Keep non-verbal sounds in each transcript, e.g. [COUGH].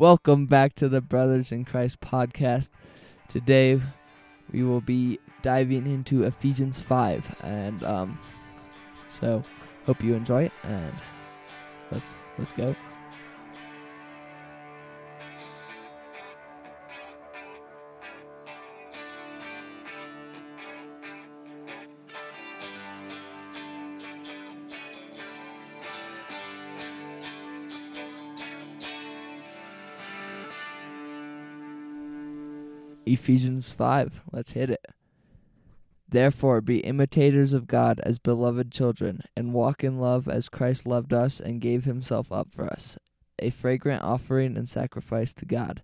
Welcome back to the Brothers in Christ podcast. Today we will be diving into Ephesians 5 and um so hope you enjoy it and let's let's go. Ephesians 5. Let's hit it. Therefore, be imitators of God as beloved children, and walk in love as Christ loved us and gave himself up for us, a fragrant offering and sacrifice to God.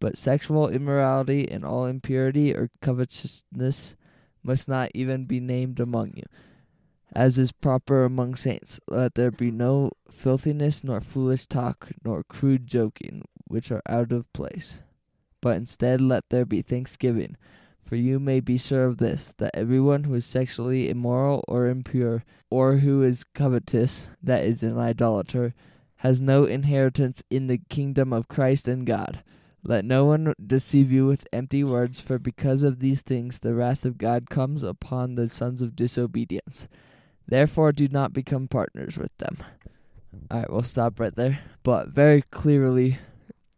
But sexual immorality and all impurity or covetousness must not even be named among you, as is proper among saints. Let there be no filthiness, nor foolish talk, nor crude joking, which are out of place but instead let there be thanksgiving. For you may be sure of this, that everyone who is sexually immoral or impure, or who is covetous, that is, an idolater, has no inheritance in the kingdom of Christ and God. Let no one deceive you with empty words, for because of these things the wrath of God comes upon the sons of disobedience. Therefore, do not become partners with them. Alright, we'll stop right there. But very clearly,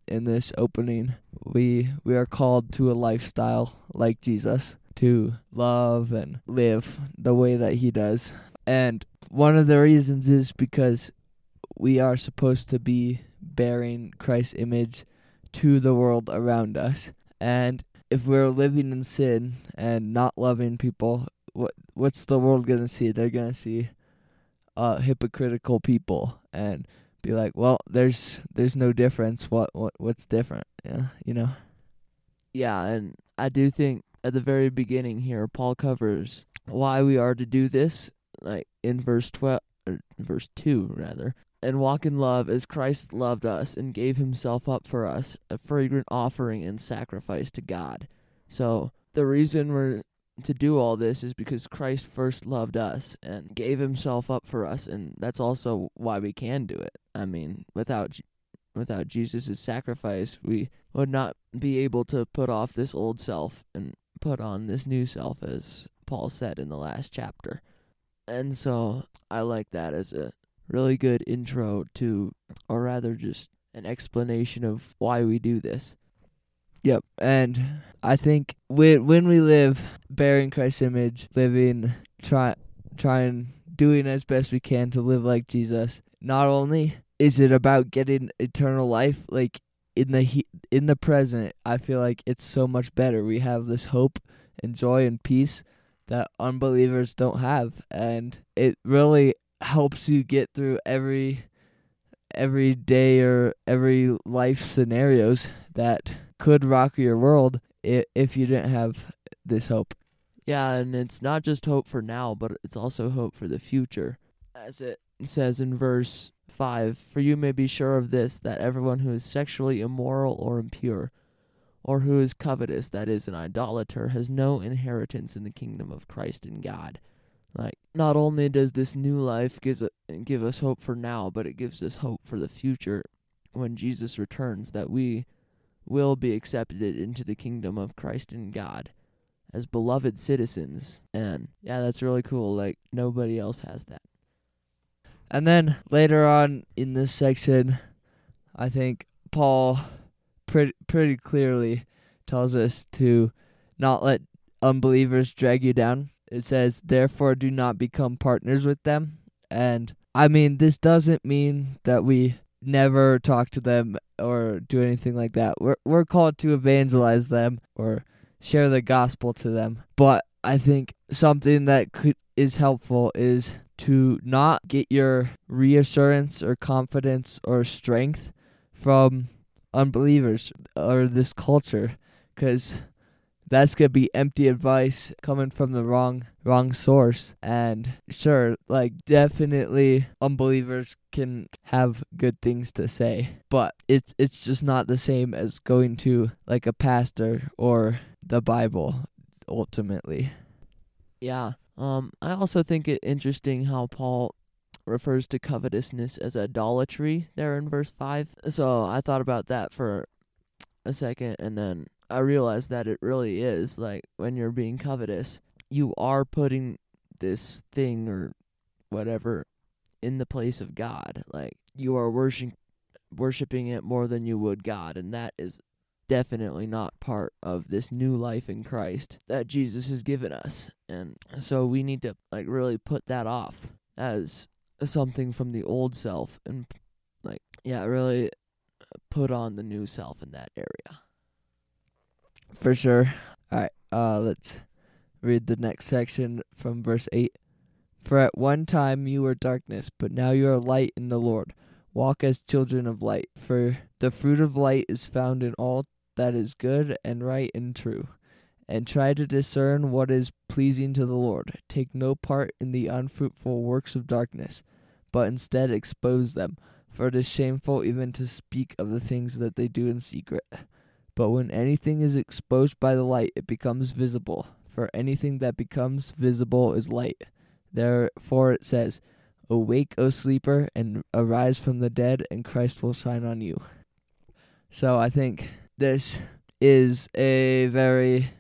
in this opening, we we are called to a lifestyle like Jesus, to love and live the way that he does. And one of the reasons is because we are supposed to be bearing Christ's image to the world around us. And if we're living in sin and not loving people, what what's the world going to see? They're going to see uh hypocritical people and be like, well, there's there's no difference. What what what's different? Yeah, you know. Yeah, and I do think at the very beginning here, Paul covers why we are to do this, like in verse twelve, or verse two rather, and walk in love as Christ loved us and gave Himself up for us, a fragrant offering and sacrifice to God. So the reason we're to do all this is because Christ first loved us and gave himself up for us and that's also why we can do it. I mean, without without Jesus' sacrifice, we would not be able to put off this old self and put on this new self as Paul said in the last chapter. And so I like that as a really good intro to or rather just an explanation of why we do this. Yep, and I think when when we live bearing Christ's image, living, try, trying, doing as best we can to live like Jesus, not only is it about getting eternal life, like in the he, in the present, I feel like it's so much better. We have this hope and joy and peace that unbelievers don't have, and it really helps you get through every every day or every life scenarios that could rock your world if you didn't have this hope. Yeah, and it's not just hope for now, but it's also hope for the future. As it says in verse 5 For you may be sure of this, that everyone who is sexually immoral or impure, or who is covetous, that is, an idolater, has no inheritance in the kingdom of Christ and God. Like, not only does this new life gives a, give us hope for now, but it gives us hope for the future when Jesus returns, that we will be accepted into the kingdom of Christ and God as beloved citizens. And yeah, that's really cool. Like nobody else has that. And then later on in this section, I think Paul pretty pretty clearly tells us to not let unbelievers drag you down. It says, "Therefore do not become partners with them." And I mean, this doesn't mean that we never talk to them or do anything like that. We're we're called to evangelize them or share the gospel to them. But I think something that could is helpful is to not get your reassurance or confidence or strength from unbelievers or this culture cuz that's gonna be empty advice coming from the wrong wrong source and sure like definitely unbelievers can have good things to say but it's it's just not the same as going to like a pastor or the bible ultimately yeah um i also think it interesting how paul refers to covetousness as idolatry there in verse 5. So I thought about that for a second and then I realized that it really is like when you're being covetous, you are putting this thing or whatever in the place of God. Like you are worshiping worshiping it more than you would God and that is definitely not part of this new life in Christ that Jesus has given us. And so we need to like really put that off as something from the old self and like yeah, really put on the new self in that area. For sure. All right, uh let's read the next section from verse 8. For at one time you were darkness, but now you are light in the Lord. Walk as children of light, for the fruit of light is found in all that is good and right and true. And try to discern what is pleasing to the Lord. Take no part in the unfruitful works of darkness, but instead expose them, for it is shameful even to speak of the things that they do in secret. But when anything is exposed by the light, it becomes visible, for anything that becomes visible is light. Therefore it says, Awake, O sleeper, and arise from the dead, and Christ will shine on you. So I think this is a very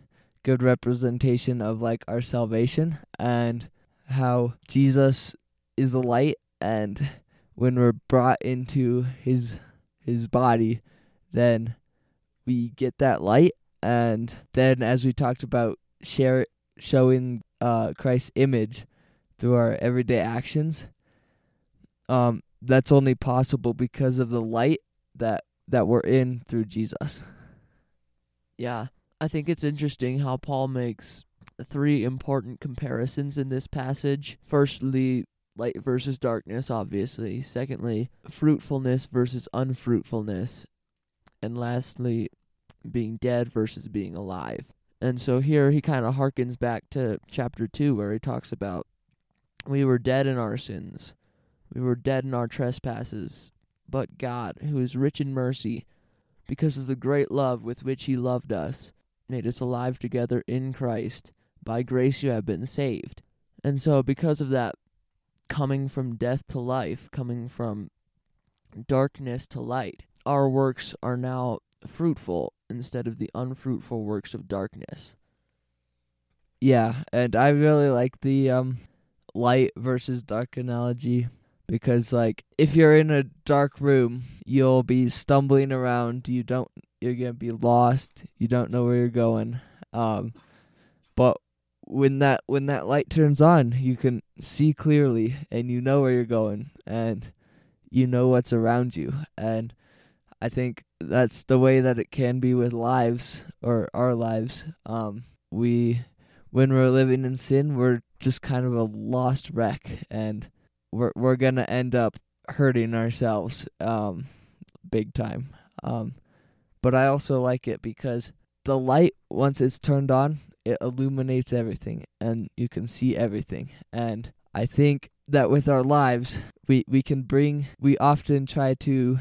good representation of like our salvation and how Jesus is the light and when we're brought into his his body then we get that light and then as we talked about share showing uh Christ's image through our everyday actions um that's only possible because of the light that that we're in through Jesus. Yeah, I think it's interesting how Paul makes three important comparisons in this passage. Firstly, light versus darkness, obviously. Secondly, fruitfulness versus unfruitfulness. And lastly, being dead versus being alive. And so here he kind of harkens back to chapter 2 where he talks about we were dead in our sins. We were dead in our trespasses. But God, who is rich in mercy, because of the great love with which he loved us, made us alive together in Christ. By grace you have been saved. And so, because of that coming from death to life, coming from darkness to light, our works are now fruitful instead of the unfruitful works of darkness. Yeah, and I really like the um light versus dark analogy because like if you're in a dark room, you'll be stumbling around, you don't you're to be lost, you don't know where you're going. Um but when that when that light turns on, you can see clearly and you know where you're going and you know what's around you and I think that's the way that it can be with lives or our lives. Um we when we're living in sin, we're just kind of a lost wreck and we're we're to end up hurting ourselves um big time. Um but I also like it because the light once it's turned on, it illuminates everything and you can see everything. And I think that with our lives, we we can bring we often try to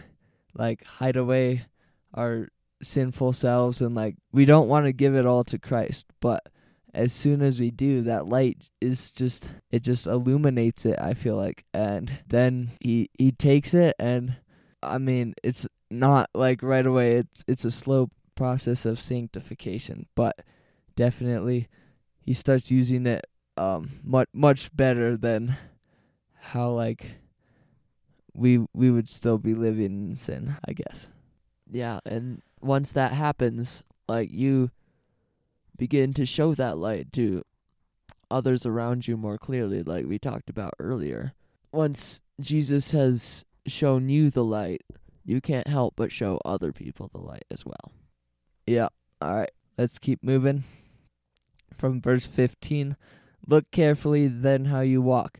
like hide away our sinful selves and like we don't want to give it all to Christ, but as soon as we do that light is just it just illuminates it i feel like and then he he takes it and i mean it's not like right away it's it's a slow process of sanctification but definitely he starts using it um much much better than how like we we would still be living in sin i guess Yeah, and once that happens, like you begin to show that light to others around you more clearly, like we talked about earlier. Once Jesus has shown you the light, you can't help but show other people the light as well. Yeah. All right. Let's keep moving. From verse 15 Look carefully then how you walk,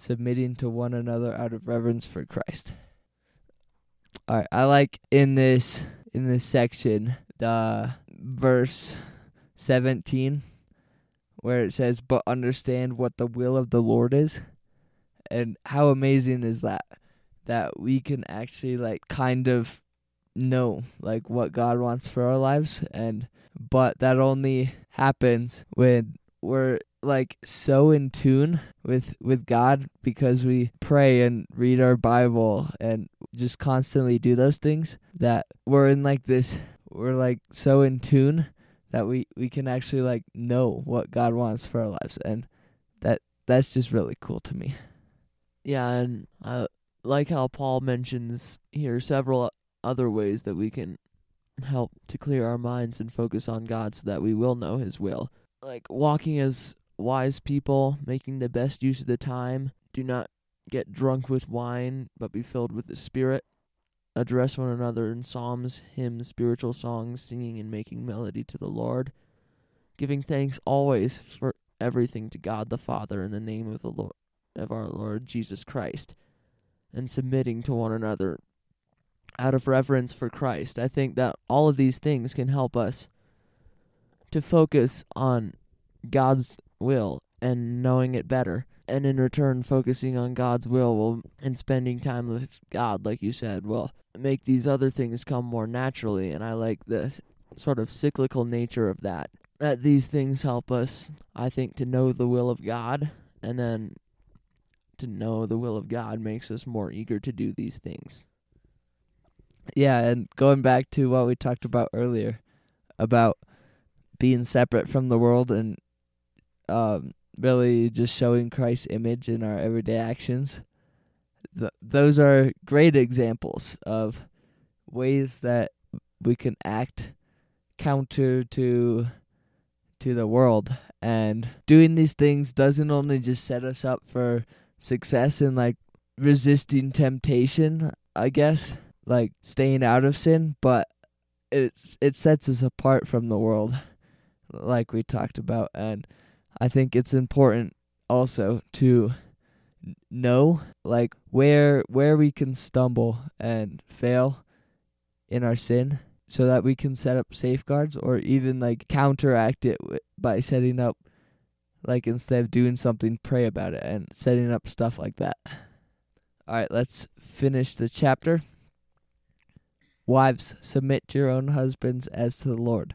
submitting to one another out of reverence for Christ. All right, I like in this in this section the verse 17 where it says but understand what the will of the Lord is. And how amazing is that that we can actually like kind of know like what God wants for our lives and but that only happens when we're like so in tune with with God because we pray and read our Bible and just constantly do those things that we're in like this we're like so in tune that we we can actually like know what God wants for our lives and that that's just really cool to me. Yeah, and I like how Paul mentions here several other ways that we can help to clear our minds and focus on God so that we will know his will. Like walking as wise people, making the best use of the time. Do not get drunk with wine, but be filled with the Spirit. Address one another in psalms, hymns, spiritual songs, singing and making melody to the Lord. Giving thanks always for everything to God the Father in the name of the Lord of our Lord Jesus Christ, and submitting to one another out of reverence for Christ. I think that all of these things can help us to focus on God's will and knowing it better. And in return, focusing on God's will will and spending time with God, like you said, will make these other things come more naturally. And I like the sort of cyclical nature of that. That these things help us, I think, to know the will of God, and then to know the will of God makes us more eager to do these things. Yeah, and going back to what we talked about earlier about being separate from the world and um, really just showing Christ's image in our everyday actions. Th- those are great examples of ways that we can act counter to to the world and doing these things doesn't only just set us up for success in like resisting temptation, I guess, like staying out of sin, but it's it sets us apart from the world like we talked about and I think it's important also to know like where where we can stumble and fail in our sin so that we can set up safeguards or even like counteract it by setting up like instead of doing something pray about it and setting up stuff like that. All right, let's finish the chapter. Wives, submit to your own husbands as to the Lord.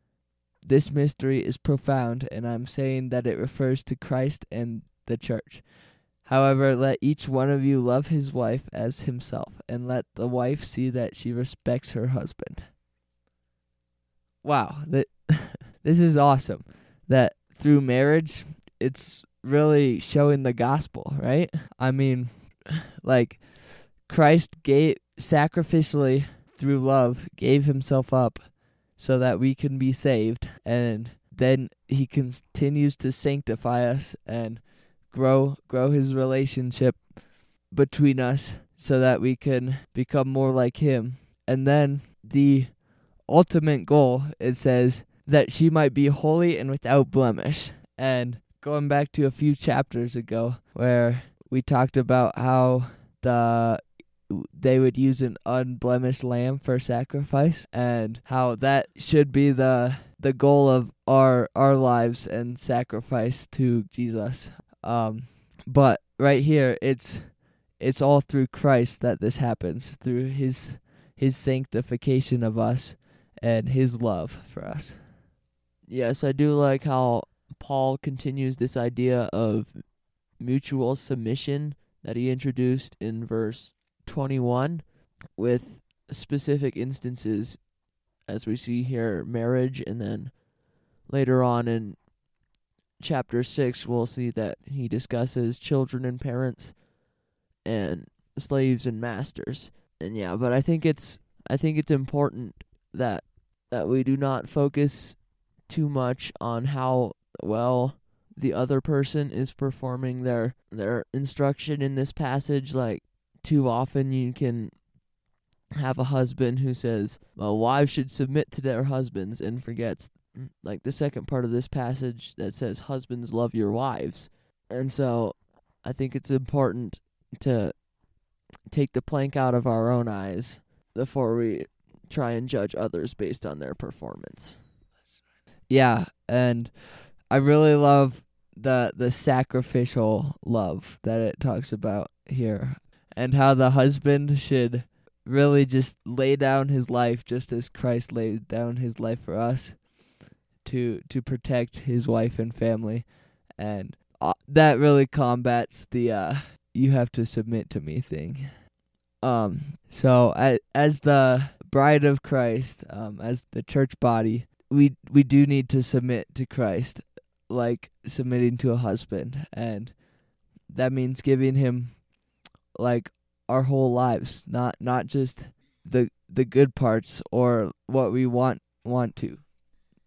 This mystery is profound, and I'm saying that it refers to Christ and the church. However, let each one of you love his wife as himself, and let the wife see that she respects her husband. Wow, that [LAUGHS] this is awesome. That through marriage, it's really showing the gospel, right? I mean, [LAUGHS] like Christ gave sacrificially through love gave himself up so that we can be saved. And then he continues to sanctify us and grow grow his relationship between us so that we can become more like him. And then the ultimate goal it says that she might be holy and without blemish. And going back to a few chapters ago where we talked about how the they would use an unblemished lamb for sacrifice and how that should be the the goal of our our lives and sacrifice to Jesus. Um but right here it's it's all through Christ that this happens through his his sanctification of us and his love for us. Yes, I do like how Paul continues this idea of mutual submission that he introduced in verse 21 with specific instances as we see here marriage and then later on in chapter 6 we'll see that he discusses children and parents and slaves and masters. And yeah but i think it's i think it's important that that we do not focus too much on how well the other person is performing their their instruction in this passage like too often you can have a husband who says well wives should submit to their husbands and forgets mm, like the second part of this passage that says husbands love your wives. And so i think it's important to take the plank out of our own eyes before we try and judge others based on their performance. Yeah, and I really love the the sacrificial love that it talks about here and how the husband should really just lay down his life just as Christ laid down his life for us to to protect his wife and family and uh, that really combats the uh you have to submit to me thing. Um so as, as the bride of Christ, um as the church body, we we do need to submit to Christ like submitting to a husband and that means giving him like our whole lives not not just the the good parts or what we want want to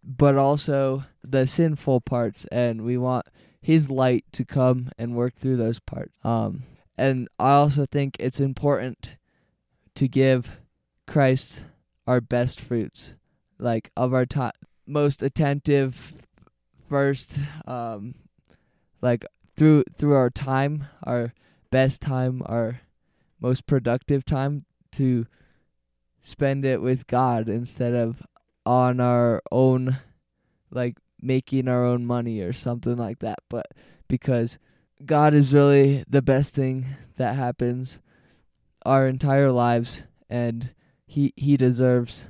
but also the sinful parts and we want his light to come and work through those parts. Um and i also think it's important to give christ our best fruits like of our time most attentive first um like through through our time our best time our most productive time to spend it with God instead of on our own like making our own money or something like that. But because God is really the best thing that happens our entire lives and he he deserves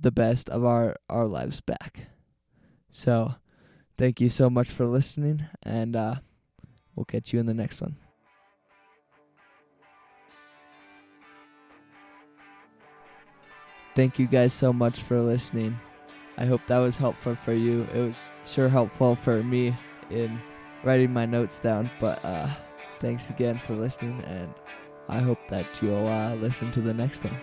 the best of our our lives back. So thank you so much for listening and uh we'll catch you in the next one thank you guys so much for listening. I hope that was helpful for you. It was sure helpful for me in writing my notes down but uh thanks again for listening and i hope that you'll uh listen to the next one